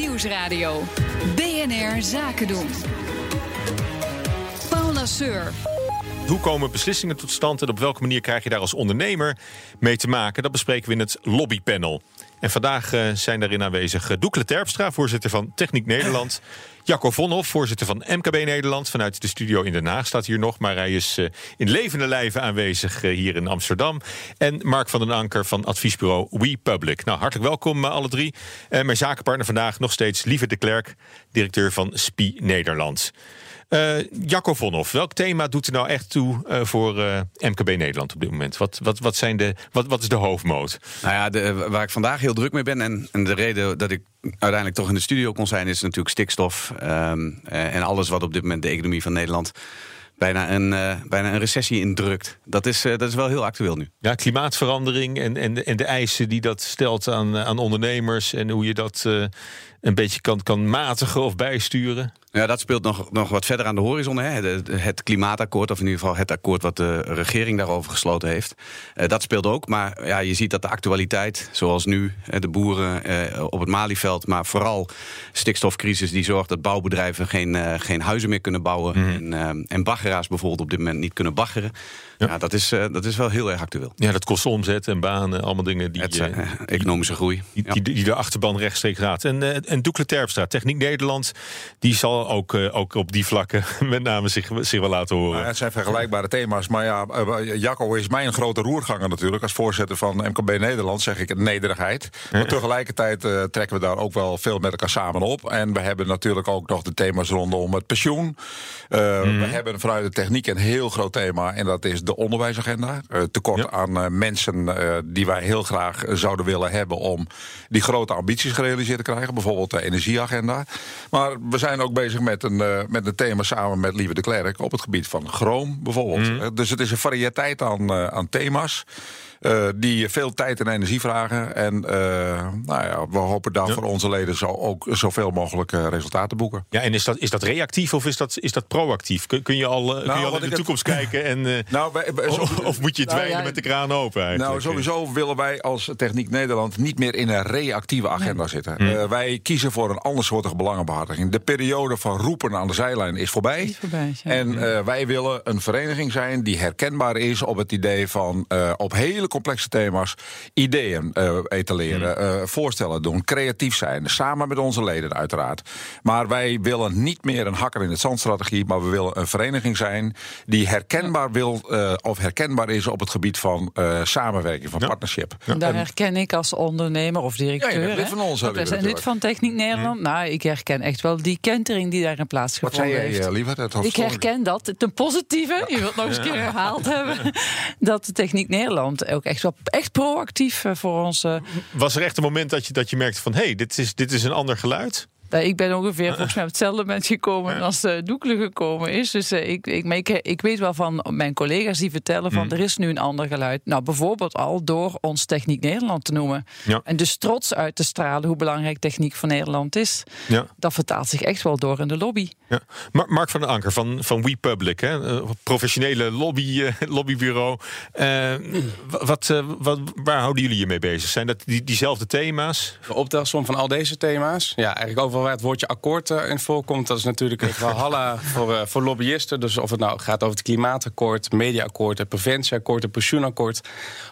Nieuwsradio. BNR Zaken doen. Paul Lasseur. Hoe komen beslissingen tot stand en op welke manier krijg je daar als ondernemer mee te maken? Dat bespreken we in het lobbypanel. En vandaag uh, zijn daarin aanwezig uh, Doekle Terpstra, voorzitter van Techniek Nederland. Jacco Vonhoff, voorzitter van MKB Nederland. Vanuit de studio in Den Haag staat hier nog, maar hij is uh, in levende lijven aanwezig hier in Amsterdam. En Mark van den Anker van adviesbureau WePublic. Nou, hartelijk welkom alle drie. mijn zakenpartner vandaag nog steeds Lieve de Klerk, directeur van SPI Nederland. Uh, Jacco Vonhoff, welk thema doet er nou echt toe uh, voor uh, MKB Nederland op dit moment? Wat, wat, wat, zijn de, wat, wat is de hoofdmoot? Nou ja, de, waar ik vandaag heel druk mee ben en, en de reden dat ik uiteindelijk toch in de studio kon zijn, is natuurlijk stikstof um, en alles wat op dit moment de economie van Nederland bijna een, uh, bijna een recessie indrukt. Dat is, uh, dat is wel heel actueel nu. Ja, klimaatverandering en, en, en de eisen die dat stelt aan, aan ondernemers en hoe je dat uh, een beetje kan, kan matigen of bijsturen. Ja, dat speelt nog, nog wat verder aan de horizon. Hè. Het klimaatakkoord, of in ieder geval het akkoord wat de regering daarover gesloten heeft. Uh, dat speelt ook. Maar ja, je ziet dat de actualiteit, zoals nu, de boeren uh, op het Malieveld, maar vooral stikstofcrisis die zorgt dat bouwbedrijven geen, geen huizen meer kunnen bouwen. Mm. En, en baggeraars bijvoorbeeld op dit moment niet kunnen baggeren. Ja, ja dat, is, dat is wel heel erg actueel. Ja, dat kost omzet en banen, allemaal dingen die. Het, economische groei. Die, ja. die, die, de achterban rechtstreeks raakt. En, en Doekle Terpstra, Techniek Nederland, die zal ook, uh, ook op die vlakken met name zich, zich wel laten horen. Nou, het zijn vergelijkbare thema's. Maar ja, uh, Jacco is mijn grote roerganger natuurlijk. Als voorzitter van MKB Nederland zeg ik het nederigheid. Maar tegelijkertijd uh, trekken we daar ook wel veel met elkaar samen op. En we hebben natuurlijk ook nog de thema's rondom het pensioen. Mm. We hebben vanuit de techniek een heel groot thema. En dat is de onderwijsagenda. tekort ja. aan mensen die wij heel graag zouden willen hebben... om die grote ambities gerealiseerd te krijgen. Bijvoorbeeld de energieagenda. Maar we zijn ook bezig met een, uh, met een thema samen met Lieve de Klerk op het gebied van chroom bijvoorbeeld. Mm. Dus het is een variëteit aan, uh, aan thema's. Uh, die veel tijd en energie vragen. En uh, nou ja, we hopen daar ja. voor onze leden zo ook zoveel mogelijk uh, resultaten boeken. Ja, en is dat, is dat reactief of is dat, is dat proactief? Kun, kun je al, nou, kun je al in de toekomst het... kijken? En, nou, wij, wij, of, of, moet je het nou, ja, met de kraan open eigenlijk? Nou, sowieso willen wij als Techniek Nederland niet meer in een reactieve agenda zitten. Mm. wij kiezen voor een andersoortige belangenbehartiging. De periode van roepen aan de zijlijn is voorbij. Is voorbij en wij willen een vereniging zijn die herkenbaar is op het idee van op hele complexe thema's ideeën uh, etaleren, mm. uh, voorstellen doen, creatief zijn, samen met onze leden uiteraard. Maar wij willen niet meer een hakker in het zandstrategie, maar we willen een vereniging zijn die herkenbaar wil uh, of herkenbaar is op het gebied van samenwerking, van ja. partnership. Ja. Daar herken ik als ondernemer of directeur. Ja, lid van ons. We zijn lid van Techniek Nederland. Mm. Nou, ik herken echt wel die kentering die daarin plaatsgevonden Wat heeft. Jij, liever, dat ik herken dat ten positieve. Je wilt nog eens een keer herhaald hebben dat de Techniek Nederland echt wel echt proactief voor ons. Was er echt een moment dat je, dat je merkte van... hé, hey, dit, is, dit is een ander geluid? Ik ben ongeveer volgens mij op hetzelfde moment gekomen ja. als uh, Doekle gekomen is. Dus uh, ik, ik, ik, ik, weet wel van mijn collega's die vertellen van mm. er is nu een ander geluid. Nou, bijvoorbeeld al door ons Techniek Nederland te noemen. Ja. En dus trots uit te stralen hoe belangrijk techniek van Nederland is. Ja. Dat vertaalt zich echt wel door in de lobby. Ja. Mark van den Anker van, van WePublic, hè? professionele lobby, uh, lobbybureau. wat, wat, waar houden jullie je mee bezig? Zijn dat die, diezelfde thema's? De optelsom van al deze thema's? Ja, eigenlijk overal waar het woordje akkoord uh, in voorkomt. Dat is natuurlijk een verhalla voor, uh, voor lobbyisten. Dus of het nou gaat over het klimaatakkoord, mediaakkoord, het preventieakkoord, het pensioenakkoord.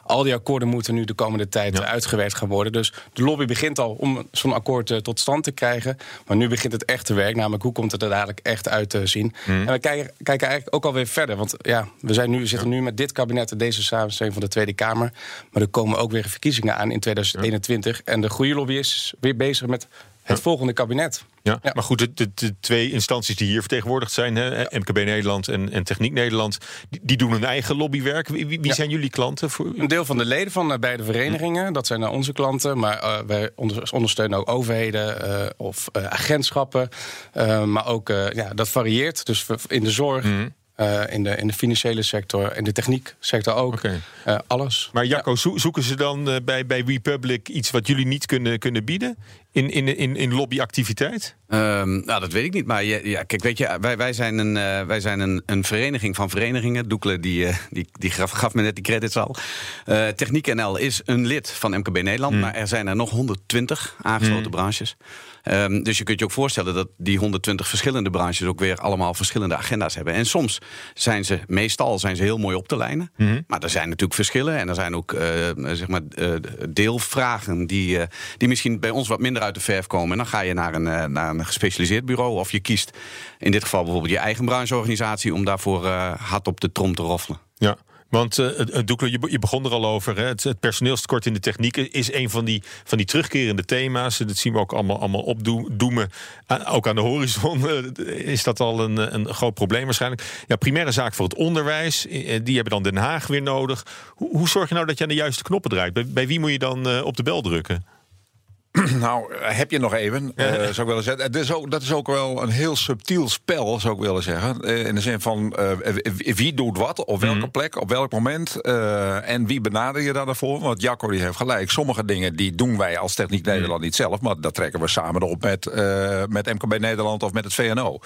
Al die akkoorden moeten nu de komende tijd ja. uitgewerkt gaan worden. Dus de lobby begint al om zo'n akkoord uh, tot stand te krijgen. Maar nu begint het echte werk. Namelijk hoe komt het er dadelijk echt uit te zien. Mm. En we kijken, kijken eigenlijk ook alweer verder. Want ja, we zijn nu, zitten ja. nu met dit kabinet en deze samenstelling van de Tweede Kamer. Maar er komen ook weer verkiezingen aan in 2021. En de goede lobby is weer bezig met het volgende kabinet. Ja, ja. maar goed, de, de, de, twee instanties die hier vertegenwoordigd zijn, hè, ja. MKB Nederland en, en, Techniek Nederland, die, die, doen hun eigen lobbywerk. Wie, wie ja. zijn jullie klanten? Voor Een deel van de leden van uh, beide verenigingen, dat zijn uh, onze klanten. Maar uh, wij onder, ondersteunen ook overheden of agentschappen. maar ook, ja, dat varieert. Dus in de zorg. Mm. Uh, in, de, in de financiële sector, in de technieksector ook. Okay. Uh, alles. Maar Jacco, ja. zoeken ze dan uh, bij, bij Republic iets wat jullie niet kunnen, kunnen bieden? in, in, in, in lobbyactiviteit? Um, nou, dat weet ik niet. Maar ja, ja, kijk, weet je, wij, wij zijn, een, uh, wij zijn een, een vereniging van verenigingen. Doekle, die, uh, die, die gaf, gaf, me net die credits al. Uh, Techniek NL is een lid van MKB Nederland. Mm. Maar er zijn er nog 120 aangesloten mm. branches. Um, dus je kunt je ook voorstellen dat die 120 verschillende branches ook weer allemaal verschillende agenda's hebben. En soms zijn ze, meestal zijn ze heel mooi op te lijnen. Mm -hmm. Maar er zijn natuurlijk verschillen en er zijn ook uh, zeg maar, uh, deelvragen die, uh, die misschien bij ons wat minder uit de verf komen. En dan ga je naar een, naar een gespecialiseerd bureau of je kiest in dit geval bijvoorbeeld je eigen brancheorganisatie om daarvoor hard op de trom te roffelen. Ja, want uh, Doekle, je, je, begon er al over. Hè? Het, personeelstekort in de techniek is een van die, van die terugkerende thema's. Dat zien we ook allemaal, allemaal opdoemen. Ook aan de horizon is dat al een, een groot probleem waarschijnlijk. Ja, primaire zaak voor het onderwijs. Die hebben dan Den Haag weer nodig. Hoe, hoe zorg je nou dat je aan de juiste knoppen draait? Bij, bij wie moet je dan uh, op de bel drukken? Nou, heb je nog even, uh, zou ik willen zeggen. Het is ook, dat is ook wel een heel subtiel spel, zou ik willen zeggen. Uh, in de zin van uh, wie doet wat, op welke mm. plek, op welk moment. en wie benader je daarvoor? Want Jacco die heeft gelijk. Sommige dingen die doen wij als Techniek Nederland mm. niet zelf. Maar dat trekken we samen op met, met MKB Nederland of met het VNO.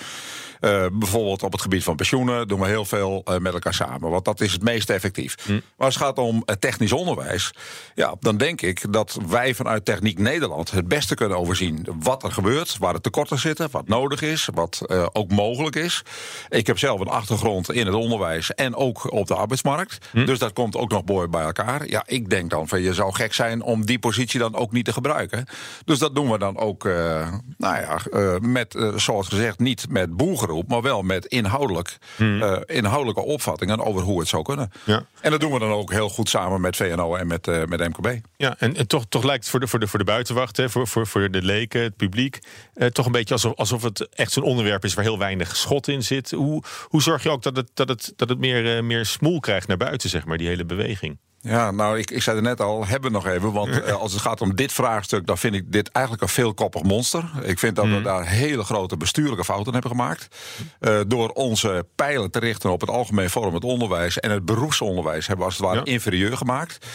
Uh, bijvoorbeeld op het gebied van pensioenen doen we heel veel uh, met elkaar samen. Want dat is het meest effectief. Hm. Maar als het gaat om uh, technisch onderwijs, ja, dan denk ik dat wij vanuit Techniek Nederland het beste kunnen overzien wat er gebeurt, waar de tekorten zitten, wat nodig is, wat ook mogelijk is. Ik heb zelf een achtergrond in het onderwijs en ook op de arbeidsmarkt. Hm. Dus dat komt ook nog mooi bij elkaar. Ja, ik denk dan van je zou gek zijn om die positie dan ook niet te gebruiken. Dus dat doen we dan ook, nou ja, met, zoals gezegd, niet met boelgeroep maar wel met inhoudelijk, uh, inhoudelijke opvattingen over hoe het zou kunnen. Ja. En dat doen we dan ook heel goed samen met VNO en met, met MKB. Ja, en, en, toch, toch lijkt het voor de, voor de, voor de buitenwacht, voor, voor, voor de leken, het publiek, eh, toch een beetje alsof, alsof het echt zo'n onderwerp is waar heel weinig schot in zit. Hoe, hoe zorg je ook dat het, dat het, dat het meer, uh, meer smoel krijgt naar buiten, zeg maar, die hele beweging? Ja, nou, ik, ik zei er net al, hebben we nog even. Want uh, als het gaat om dit vraagstuk, dan vind ik dit eigenlijk een veelkoppig monster. Ik vind dat we mhm. daar hele grote bestuurlijke fouten hebben gemaakt. Uh, door onze pijlen te richten op het algemeen vorm, het onderwijs en het beroepsonderwijs hebben we als het ware ja. inferieur gemaakt.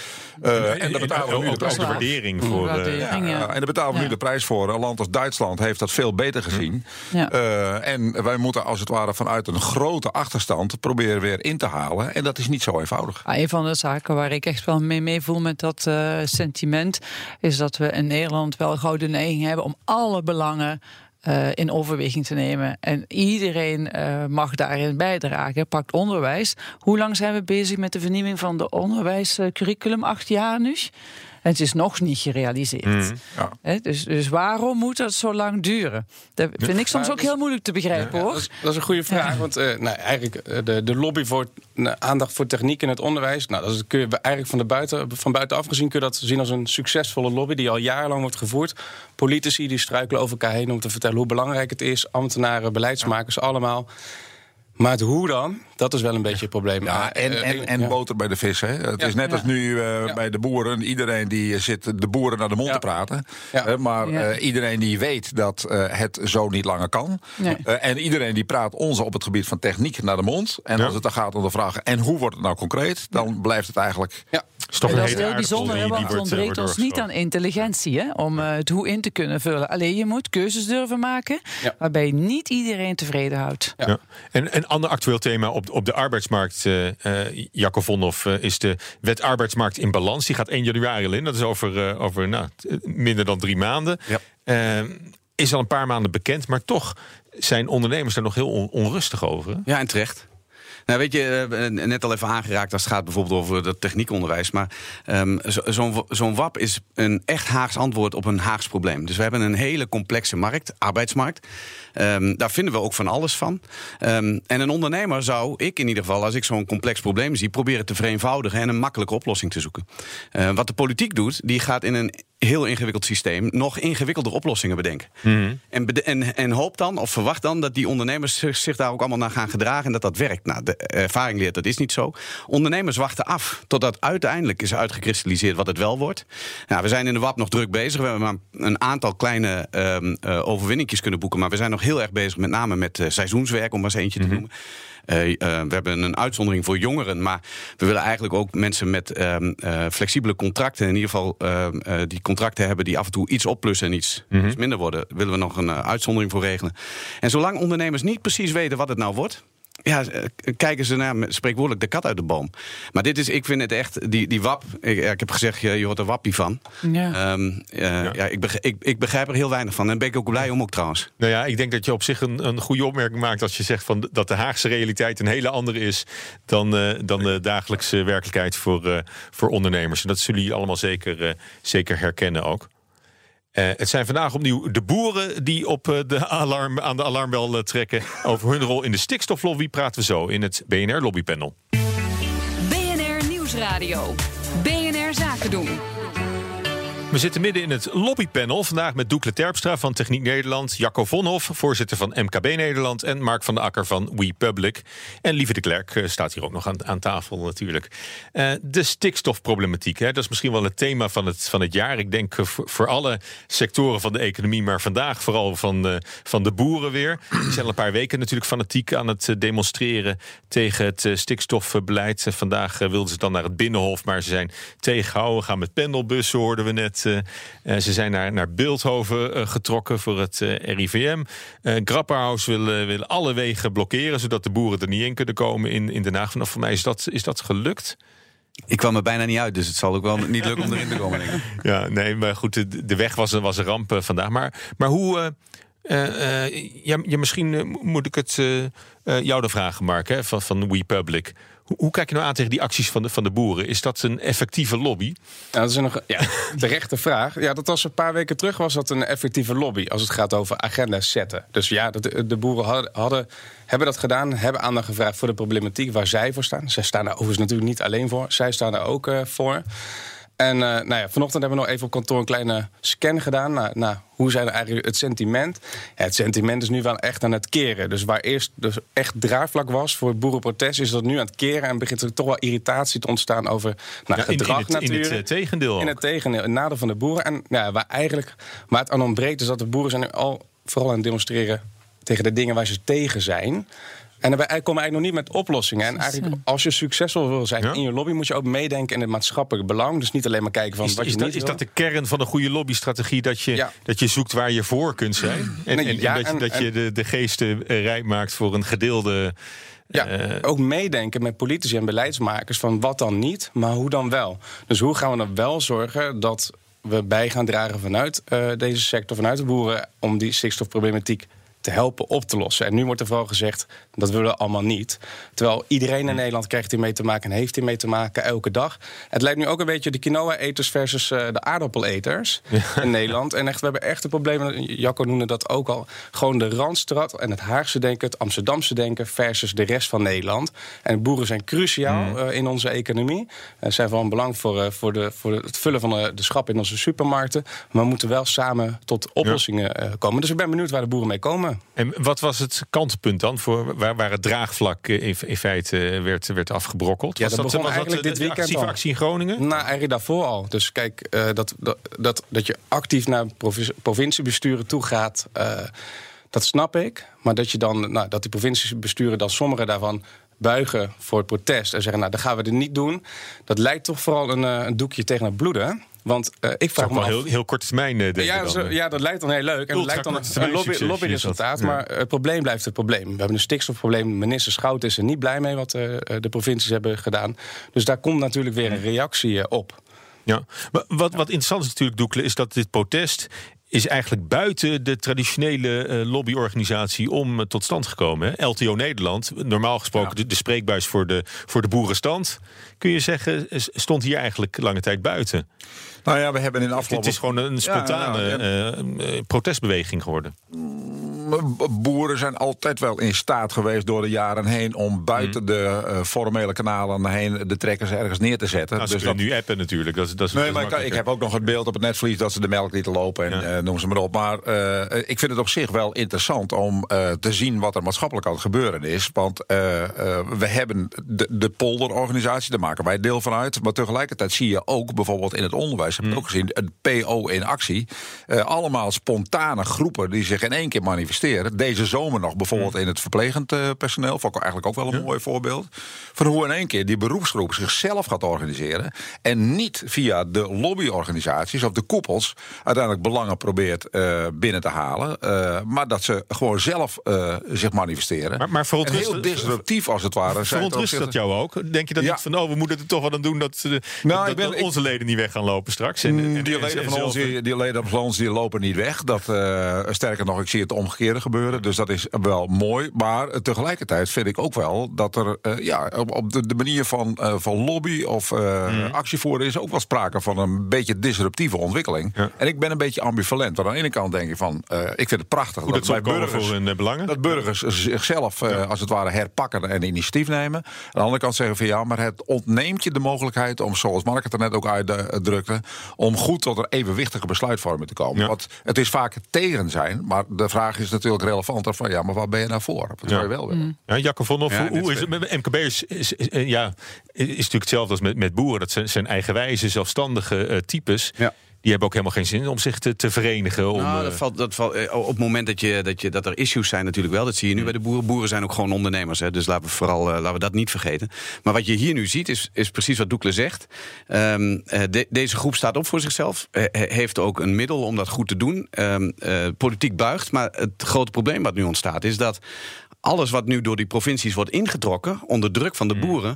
Uh, en daar betalen we nu de prijs de waardering voor. Ja, en daar betalen we nu de prijs voor. Een land als Duitsland heeft dat veel beter gezien. en wij moeten als het ware vanuit een grote achterstand proberen weer in te halen. En dat is niet zo eenvoudig. Ah, een van de zaken waar ik echt wel mee meevoel met dat uh, sentiment, is dat we in Nederland wel een gouden neiging hebben om alle belangen uh, in overweging te nemen. En iedereen uh, mag daarin bijdragen. Pakt onderwijs. Hoe lang zijn we bezig met de vernieuwing van de onderwijscurriculum? Acht jaar nu? En het is nog niet gerealiseerd. Mm, ja. dus, dus waarom moet dat zo lang duren? Dat vind ik soms ook heel moeilijk te begrijpen, hoor. Dat is, dat is, een goede vraag. Want uh, nou, eigenlijk de, de lobby voor aandacht voor techniek in het onderwijs. Nou, dat kun je eigenlijk van, de buiten, van buitenaf gezien kun je dat zien als een succesvolle lobby die al jarenlang wordt gevoerd. Politici die struikelen over elkaar heen om te vertellen hoe belangrijk het is. Ambtenaren, beleidsmakers, allemaal. Maar het hoe dan, dat is wel een beetje het probleem. Ja, en, en, eh, en boter bij de vis. Hè. Het is net als nu uh, bij de boeren. Iedereen die zit de boeren naar de mond te praten. Uh, maar uh, iedereen die weet dat het zo niet langer kan. en iedereen die praat ons op het gebied van techniek naar de mond. En als het dan gaat om de vraag... en hoe wordt het nou concreet? Dan blijft het eigenlijk... Is toch dat is heel bijzonder, want het ontbreekt ons niet aan intelligentie hè, om het hoe in te kunnen vullen. Alleen je moet keuzes durven maken waarbij niet iedereen tevreden houdt. Ja. En een ander actueel thema op op de arbeidsmarkt, uh, uh, Jacob Vonhoff, uh, is de wet arbeidsmarkt in balans. Die gaat 1 januari in. Dat is over, over nou, minder dan drie maanden. Ja. is al een paar maanden bekend, maar toch zijn ondernemers er nog heel onrustig over. Ja, en terecht. Nou, weet je, net al even aangeraakt als het gaat bijvoorbeeld over het techniekonderwijs. Maar um, zo'n zo WAP is een echt Haags antwoord op een Haags probleem. Dus we hebben een hele complexe markt, arbeidsmarkt. Um, daar vinden we ook van alles van. Um, en een ondernemer zou, ik in ieder geval, als ik zo'n complex probleem zie, proberen te vereenvoudigen en een makkelijke oplossing te zoeken. Uh, wat de politiek doet, die gaat in een heel ingewikkeld systeem nog ingewikkelder oplossingen bedenken. Mm en, en, en hoop dan, of verwacht dan, dat die ondernemers zich, daar ook allemaal naar gaan gedragen en dat dat werkt. Nou, de ervaring leert dat is niet zo. Ondernemers wachten af totdat uiteindelijk is uitgekristalliseerd wat het wel wordt. Nou, we zijn in de WAP nog druk bezig. We hebben maar een aantal kleine um, uh, overwinningjes kunnen boeken, maar we zijn nog heel erg bezig, met name met uh, seizoenswerk, om maar eens eentje te mhm. noemen. Eh, eh, we hebben een uitzondering voor jongeren, maar we willen eigenlijk ook mensen met ehm, eh, flexibele contracten, in ieder geval ehm, eh, die contracten hebben die af en toe iets opplussen en iets, iets minder worden, willen we nog een uitzondering voor regelen. En zolang ondernemers niet precies weten wat het nou wordt. Ja, eh, kijken ze naar spreekwoordelijk de kat uit de boom. Maar dit is, ik vind het echt, die, die wap. Ik, ik heb gezegd, je, je hoort er wappie van. Ja. Ehm, eh, ja. ik, begrijp, ik, ik begrijp er heel weinig van. En ben ik ook blij om ook trouwens. Nou ja, ik denk dat je op zich een, een goede opmerking maakt als je zegt van dat de Haagse realiteit een hele andere is dan, eh, dan de dagelijkse werkelijkheid voor, eh, voor ondernemers. En dat zullen jullie allemaal zeker, eh, zeker herkennen ook. Eh, het zijn vandaag opnieuw de boeren die op eh, de alarm, aan de alarmbel eh, trekken. Over hun rol in de stikstoflobby praten we zo in het BNR Lobbypanel. BNR Nieuwsradio. BNR Zaken doen. We zitten midden in het lobbypanel. Vandaag met Doekle Terpstra van Techniek Nederland. Jacco Vonhoff, voorzitter van MKB Nederland. En Mark van der Akker van We Public. En Lieve de Klerk eh, staat hier ook nog aan, aan tafel natuurlijk. Eh, de stikstofproblematiek. Hè, dat is misschien wel het thema van het, van het jaar. Ik denk eh, voor, voor alle sectoren van de economie. Maar vandaag vooral van de, van de boeren weer. Die zijn al een paar weken natuurlijk fanatiek aan het demonstreren tegen het stikstofbeleid. Vandaag wilden ze dan naar het Binnenhof. Maar ze zijn tegengehouden. Gaan met pendelbussen, hoorden we net. Eh, eh, ze zijn naar, naar Beeldhoven eh, getrokken voor het RIVM. Grapperhaus wil, wil alle wegen blokkeren, zodat de boeren er niet in kunnen komen in, in Den Haag. Vanaf voor mij is dat, is dat gelukt. Ik kwam er bijna niet uit, dus het zal ook wel niet lukken om erin te komen. Denk ik. Ja, nee, maar goed, de, de weg was, een- was een ramp vandaag. Maar, maar hoe. eh, ja, ja, misschien moet ik het jou de vragen, Mark, hè, van, van We Public. Hoe, hoe kijk je nou aan tegen die acties van de, van de boeren? Is dat een effectieve lobby? Dat is een ja, terechte vraag. Ja, dat was een paar weken terug was dat een effectieve lobby als het gaat over agenda's zetten. Dus ja, de, de boeren hadden, hebben dat gedaan, hebben aandacht gevraagd voor de problematiek waar zij voor staan. Zij staan daar overigens natuurlijk niet alleen voor, zij staan er ook eh, voor. En eh, nou ja, vanochtend hebben we nog even op kantoor een kleine scan gedaan. naar naar hoe zijn eigenlijk het sentiment? Ja, het sentiment is nu wel echt aan het keren. Dus waar eerst dus echt draagvlak was voor het boerenprotest, is dat nu aan het keren en begint er toch wel irritatie te ontstaan over nou, Ja, in, in gedrag het, in het natuurlijk. eh, tegendeel. In het tegendeel, in nadeel van de boeren. En ja, waar, eigenlijk, waar het aan ontbreekt is dat de boeren zijn nu al vooral aan het demonstreren tegen de dingen waar ze tegen zijn. En daarbij komen eigenlijk nog niet met oplossingen. En eigenlijk, als je succesvol wil zijn Ja. in je lobby, moet je ook meedenken in het maatschappelijk belang. Dus niet alleen maar kijken van Is, wat is, je dat, niet is wil. dat de kern van een goede lobbystrategie? Dat je, Ja. dat je zoekt waar je voor kunt zijn? En, Nee, en, en ja, dat, je, en- dat je de, de geesten eh, rijp maakt voor een gedeelde. Ja, Eh, ook meedenken met politici en beleidsmakers van wat dan niet, maar hoe dan wel. Dus hoe gaan we dan wel zorgen dat we bij gaan dragen vanuit eh, deze sector, vanuit de boeren, om die stikstofproblematiek te helpen op te lossen. En nu wordt er vooral gezegd, dat willen we allemaal niet. Terwijl iedereen in Nederland krijgt hier mee te maken en heeft hier mee te maken elke dag. Het lijkt nu ook een beetje de quinoa-eters versus eh, de aardappeleters in Nederland. En echt, we hebben echt een probleem, Jacco noemde dat ook al, gewoon de Randstad en het Haagse denken, het Amsterdamse denken versus de rest van Nederland. En boeren zijn cruciaal eh, in onze economie. Ze zijn van belang voor, eh, voor, de, voor het vullen van de, de schap in onze supermarkten. Maar we moeten wel samen tot oplossingen komen. Dus ik ben benieuwd waar de boeren mee komen. En wat was het kantelpunt dan voor waar, waar het draagvlak eh, in, in feite eh, werd, werd afgebrokkeld? Ja, was dat begon was eigenlijk dit weekend actieve al. actie in Groningen? Nou, eigenlijk daarvoor al. Dus kijk, eh, dat, dat, dat, dat je actief naar provincie- provinciebesturen toe gaat, dat snap ik. Maar dat, je dan, nou, dat die provinciebesturen dan sommige daarvan buigen voor het protest en zeggen, nou, dat gaan we er niet doen. Dat lijkt toch vooral een, een doekje tegen het bloeden. Want eh, ik Dat vraag me af... heel, heel korte termijn eh, Ja, dan, zo- eh. ja, dat lijkt dan heel leuk. En het Ultra lijkt dan een lobby, lobbyresultaat. dat. Maar het probleem blijft het probleem. We hebben een stikstofprobleem. Minister Schout is er niet blij mee wat de provincies hebben gedaan. Dus daar komt natuurlijk weer een reactie op. Ja. Maar wat, wat interessant is natuurlijk, Doekle, is dat dit protest is eigenlijk buiten de traditionele eh, lobbyorganisatie om eh, tot stand gekomen. Hè? LTO Nederland, normaal gesproken de, de spreekbuis voor de, voor de boerenstand. Kun je zeggen, stond hier eigenlijk lange tijd buiten. Nou ja, we hebben in de Het afgelopen... is gewoon een spontane Ja, ja, eh, protestbeweging geworden. boeren zijn altijd wel in staat geweest door de jaren heen om buiten de eh, formele kanalen heen de trekkers ergens neer te zetten. Nou, ze Dus dat- nu appen natuurlijk. Dat, is- dat is, Nee, dat maar ik, heb ook nog het beeld op het netvlies dat ze de melk lieten lopen en noem ze maar op. Maar eh, ik vind het op zich wel interessant om eh, te zien wat er maatschappelijk aan het gebeuren is. Want eh, eh, we hebben de, de polderorganisatie, daar maken wij deel van uit. Maar tegelijkertijd zie je ook bijvoorbeeld in het onderwijs, heb ik ook gezien, het PO in actie. Eh, allemaal spontane groepen die zich in één keer manifesteren. Deze zomer nog bijvoorbeeld in het verplegend eh, personeel. Vond ik eigenlijk ook wel een mooi voorbeeld. Van hoe in één keer die beroepsgroep zichzelf gaat organiseren. En niet via de lobbyorganisaties of de koepels uiteindelijk belangen probeert eh, binnen te halen. eh, maar dat ze gewoon zelf eh, zich manifesteren. Maar- maar verontrust- heel disruptief als het ware. Verontrust dat jou ook? Denk je dan Ja. niet van, oh, we moeten er toch wel aan doen dat, Nou, dat, ik ben- dat ik- onze leden niet weg gaan lopen straks? En, en- Mm, Die en- leden, en van ons, die, die leden van ons die lopen niet weg. Dat, sterker nog, ik zie het omgekeerde gebeuren. Dus dat is wel mooi. Maar tegelijkertijd vind ik ook wel dat er ja, op, op de, de manier van, van lobby of Mhm. actievoeren is ook wel sprake van een beetje disruptieve ontwikkeling. Ja. En ik ben een beetje ambivalent. Want aan de ene kant denk ik van, eh, ik vind het prachtig dat dat bij komen burgers voor hun eh, belangen? dat burgers zichzelf eh, als het ware herpakken en initiatief nemen. Aan de andere kant zeggen van ja, maar het ontneemt je de mogelijkheid om, zoals Mark het er net ook uitdrukte, om goed tot een evenwichtige besluitvorming te komen. Ja. Want het is vaak tegen zijn, maar de vraag is natuurlijk relevanter van ja, maar wat ben je nou voor? Wat zou je wel willen? Ja, Hoff, Ja, hoe, net hoe is het met MKB? Is, is, is- ja, is natuurlijk hetzelfde als met, met boeren. Dat zijn, zijn eigenwijze, zelfstandige types. Ja. Die hebben ook helemaal geen zin om zich te, te verenigen. Om, Nou, eh, dat valt, dat valt, eh, op het moment dat, je, dat, je, dat er issues zijn natuurlijk wel. Dat zie je nu bij de boeren. Boeren zijn ook gewoon ondernemers. Hè, dus laten we, vooral, eh, laten we dat niet vergeten. Maar wat je hier nu ziet is, is precies wat Doekle zegt. Ehm, eh, de- deze groep staat op voor zichzelf. he- heeft ook een middel om dat goed te doen. Ehm, eh, politiek buigt. Maar het grote probleem wat nu ontstaat is dat... Alles wat nu door die provincies wordt ingetrokken, onder druk van de boeren,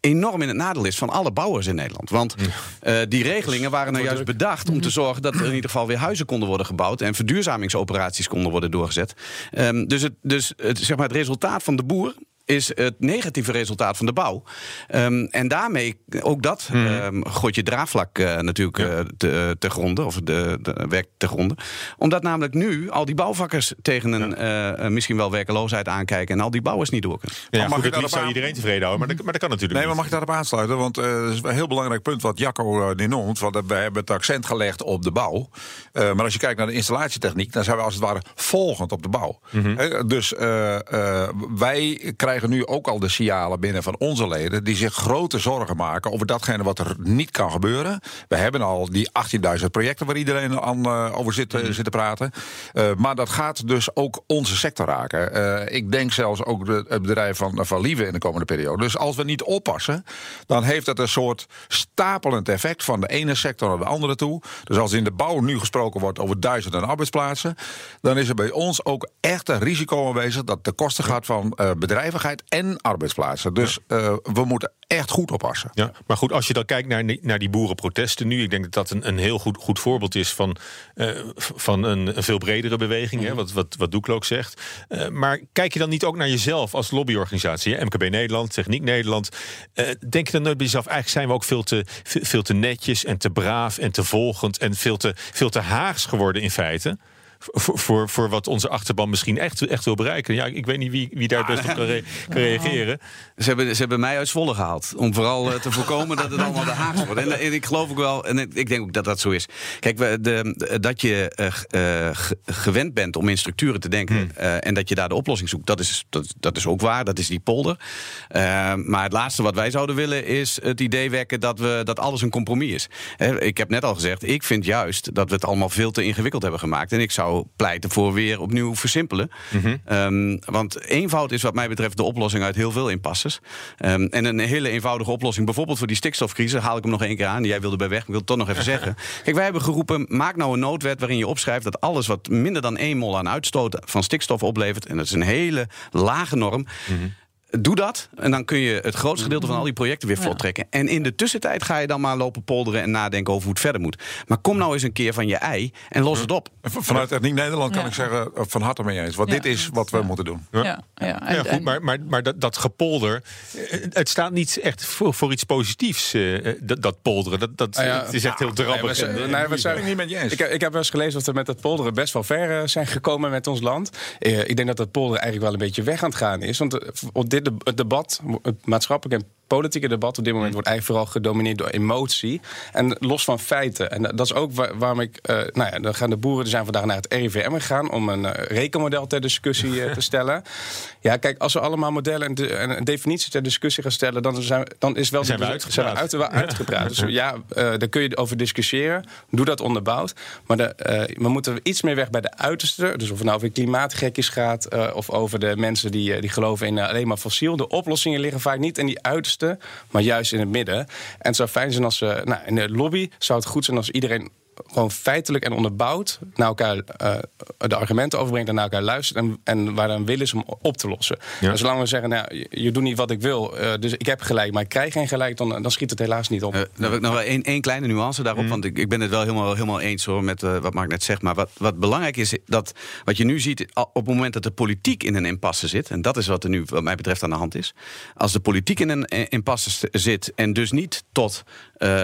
enorm in het nadeel is van alle bouwers in Nederland. Want eh, die regelingen waren nou juist bedacht om te zorgen dat er in ieder geval weer huizen konden worden gebouwd en verduurzamingsoperaties konden worden doorgezet. Ehm, dus het, dus het, zeg maar het resultaat van de boer is het negatieve resultaat van de bouw. Ehm, en daarmee, ook dat, ehm, gooit je draagvlak eh, natuurlijk eh, te, te gronden, of de, de werk te gronden. Omdat namelijk nu al die bouwvakkers tegen een eh, misschien wel werkeloosheid aankijken en al die bouwers niet door kunnen. ja, mag goed, ik het liefst aan- iedereen tevreden houden, maar dat, maar dat kan natuurlijk Nee, maar mag ik daarop aansluiten? Want eh, dat is een heel belangrijk punt wat Jacco nu noemt. Want we hebben het accent gelegd op de bouw. Eh, maar als je kijkt naar de installatietechniek, dan zijn we als het ware volgend op de bouw. Hè, dus eh, eh, wij krijgen nu ook al de signalen binnen van onze leden die zich grote zorgen maken over datgene wat er niet kan gebeuren. We hebben al die 18.000 projecten waar iedereen aan, eh, over zit, eh, zit te praten. Eh, maar dat gaat dus ook onze sector raken. Ik denk zelfs ook de, het bedrijf van, van Lieve in de komende periode. Dus als we niet oppassen, dan heeft het een soort stapelend effect van de ene sector naar de andere toe. Dus als in de bouw nu gesproken wordt over duizenden arbeidsplaatsen, dan is er bij ons ook echt een risico aanwezig dat de kosten gaat van eh, en arbeidsplaatsen. Dus eh, we moeten echt goed oppassen. Ja, maar goed, als je dan kijkt naar, die- naar die boerenprotesten nu, ik denk dat dat een, een heel goed, goed voorbeeld is van, eh, van een, een veel bredere beweging, hè, wat, wat, wat Doekle ook zegt. Eh, maar kijk je dan niet ook naar jezelf als lobbyorganisatie, hè, MKB Nederland, Techniek Nederland? Denk je dan nooit bij jezelf, eigenlijk zijn we ook veel te, veel te netjes en te braaf en te volgend en veel te, veel te haags geworden in feite? Voor, voor, voor wat onze achterban misschien echt, echt wil bereiken. Ja, ik weet niet wie, wie daar het best op kan, re- kan reageren. Ze hebben, ze hebben mij uit Zwolle gehaald. Om vooral eh, te voorkomen dat het allemaal de Haagse wordt. En, en ik geloof ook wel, en ik denk ook dat dat zo is. Kijk, we- de, de- dat je eh, eh, gewend bent om in structuren te denken. eh, en dat je daar de oplossing zoekt, dat is, dat, dat is ook waar. Dat is die polder. Eh, maar het laatste wat wij zouden willen is het idee wekken dat, we, dat alles een compromis is. Hè, ik heb net al gezegd, ik vind juist dat we het allemaal veel te ingewikkeld hebben gemaakt. En ik zou pleiten voor weer opnieuw versimpelen. Ehm, want eenvoud is wat mij betreft de oplossing uit heel veel impasses. Ehm, en een hele eenvoudige oplossing, bijvoorbeeld voor die stikstofcrisis, haal ik hem nog één keer aan. Jij wilde bij weg, ik wil het toch nog even zeggen. Kijk, wij hebben geroepen, maak nou een noodwet waarin je opschrijft dat alles wat minder dan 1 mol aan uitstoot van stikstof oplevert, en dat is een hele lage norm. Doe dat en dan kun je het grootste gedeelte van al die projecten weer voltrekken. En in de tussentijd ga je dan maar lopen polderen en nadenken over hoe het verder moet. Maar kom nou eens een keer van je ei en los het op. Vanuit Techniek Nederland kan Ja. ik zeggen, eh, van harte mee eens. Want Ja. dit is wat we Ja. moeten doen. Ja. Ja, ja. En- Ja, goed, maar, maar, maar dat, dat gepolder, eh, het staat niet echt voor, voor iets positiefs, eh, dat, dat polderen. Dat, dat, Ah, ja. Het is echt heel Nee, drabbig. we zijn- en, nee, we zijn- ik niet met je eens. Ik, heb- ik heb wel eens gelezen dat we met dat polderen best wel ver zijn gekomen met ons land. Eh, ik denk dat dat polderen eigenlijk wel een beetje weg aan het gaan is. Want op dit het debat, het maatschappelijk en politieke debat op dit moment wordt eigenlijk vooral gedomineerd door emotie. En los van feiten. En dat is ook waarom ik. Uh, nou ja, dan gaan de boeren zijn vandaag naar het RIVM gegaan om een uh, rekenmodel ter discussie uh, te stellen. Ja, kijk, als we allemaal modellen en, de, en een definitie ter discussie gaan stellen, dan, zijn, dan is wel zijn de, we uitgepraat. Zijn we uit, uitgepraat. Dus ja, daar kun je over discussiëren. Doe dat onderbouwd. Maar de, we moeten iets meer weg bij de uiterste. Dus of het nou over klimaatgekjes gaat of over de mensen die, die geloven in alleen maar fossiel. De oplossingen liggen vaak niet in die uiterste, maar juist in het midden. En het zou fijn zijn als ze. Nou, in de lobby zou het goed zijn als iedereen gewoon feitelijk en onderbouwd naar elkaar uh, de argumenten overbrengt en naar elkaar luistert en, en waar dan wil is om op te lossen. Ja. En zolang we zeggen, nou, je, je doet niet wat ik wil, uh, dus ik heb gelijk, maar ik krijg geen gelijk, dan, dan schiet het helaas niet op. Uh, dan heb ik nog wel één, één kleine nuance daarop, mm. want ik, ik ben het wel helemaal, helemaal eens hoor met wat Mark net zegt. Maar wat, wat belangrijk is, dat wat je nu ziet op het moment dat de politiek in een impasse zit, en dat is wat er nu wat mij betreft aan de hand is. Als de politiek in een impasse zit en dus niet tot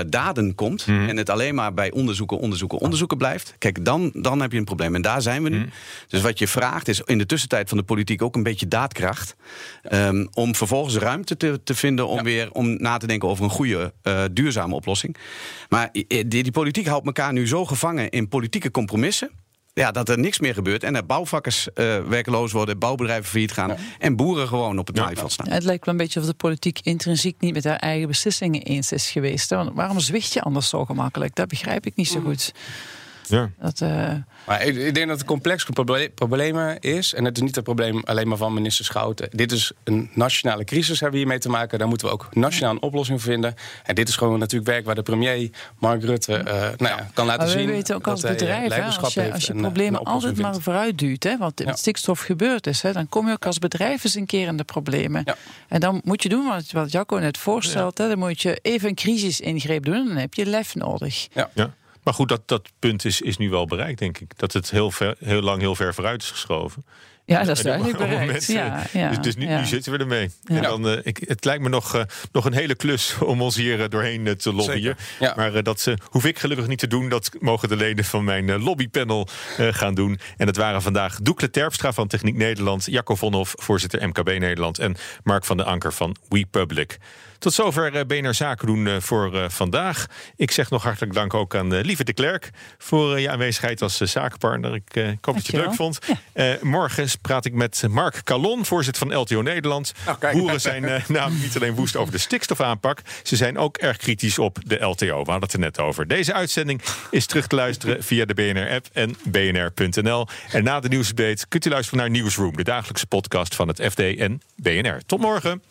daden komt mm. en het alleen maar bij onderzoeken, onderzoeken, onderzoeken blijft, kijk, dan, dan heb je een probleem. En daar zijn we nu. Dus wat je vraagt is in de tussentijd van de politiek ook een beetje daadkracht. Um, om vervolgens ruimte te, te vinden om weer om na te denken over een goede, uh, duurzame oplossing. Maar die, die politiek houdt elkaar nu zo gevangen in politieke compromissen ja, dat er niks meer gebeurt. En dat bouwvakkers uh, werkloos worden, bouwbedrijven failliet gaan. En boeren gewoon op het maaiveld staan. Ja, het lijkt wel een beetje of de politiek intrinsiek niet met haar eigen beslissingen eens is geweest. Want waarom zwicht je anders zo gemakkelijk? Dat begrijp ik niet zo goed. Ja. Dat, uh... maar ik, ik, denk dat het complex proble problemen is. En het is niet het probleem alleen maar van minister Schouten. Dit is een nationale crisis hebben we hiermee te maken. Daar moeten we ook nationaal een oplossing voor vinden. En dit is gewoon natuurlijk werk waar de premier Mark Rutte uh, nou ja, kan laten maar zien. We weten ook als bedrijf, hè, als je, als je problemen altijd maar vooruit duwt. Hè, want ja. stikstof gebeurd is. Hè, dan kom je ook als bedrijf eens een keer in de problemen. Ja. En dan moet je doen wat, wat Jacco net voorstelt. Hè, dan moet je even een crisisingreep doen. En dan heb je lef nodig. Ja. Maar goed, dat, dat punt is, is nu wel bereikt, denk ik. Dat het heel, ver, heel lang heel ver vooruit is geschoven. Ja, dat is duidelijk bereikt. Ja, ja, dus, dus nu, ja. nu, zitten we ermee. En dan, uh, ik, het lijkt me nog, uh, nog een hele klus om ons hier uh, doorheen te lobbyen. Maar dat hoef ik gelukkig niet te doen. Dat mogen de leden van mijn lobbypanel gaan doen. En het waren vandaag Doekle Terpstra van Techniek Nederland... Jacco Vonhoff, voorzitter MKB Nederland... en Mark van den Anker van WePublic. Tot zover BNR Zaken doen voor vandaag. Ik zeg nog hartelijk dank ook aan Lieve de Klerk voor je aanwezigheid als zakenpartner. Ik, hoop dat je het leuk vond. Ja. morgen praat ik met Mark Calon, voorzitter van LTO Nederland. Oh, Boeren zijn namelijk niet alleen woest over de stikstofaanpak, ze zijn ook erg kritisch op de LTO. We hadden het er net over. Deze uitzending is terug te luisteren via de BNR-app en bnr.nl. En na de nieuwsupdate kunt u luisteren naar Newsroom, de dagelijkse podcast van het FD en BNR. Tot morgen.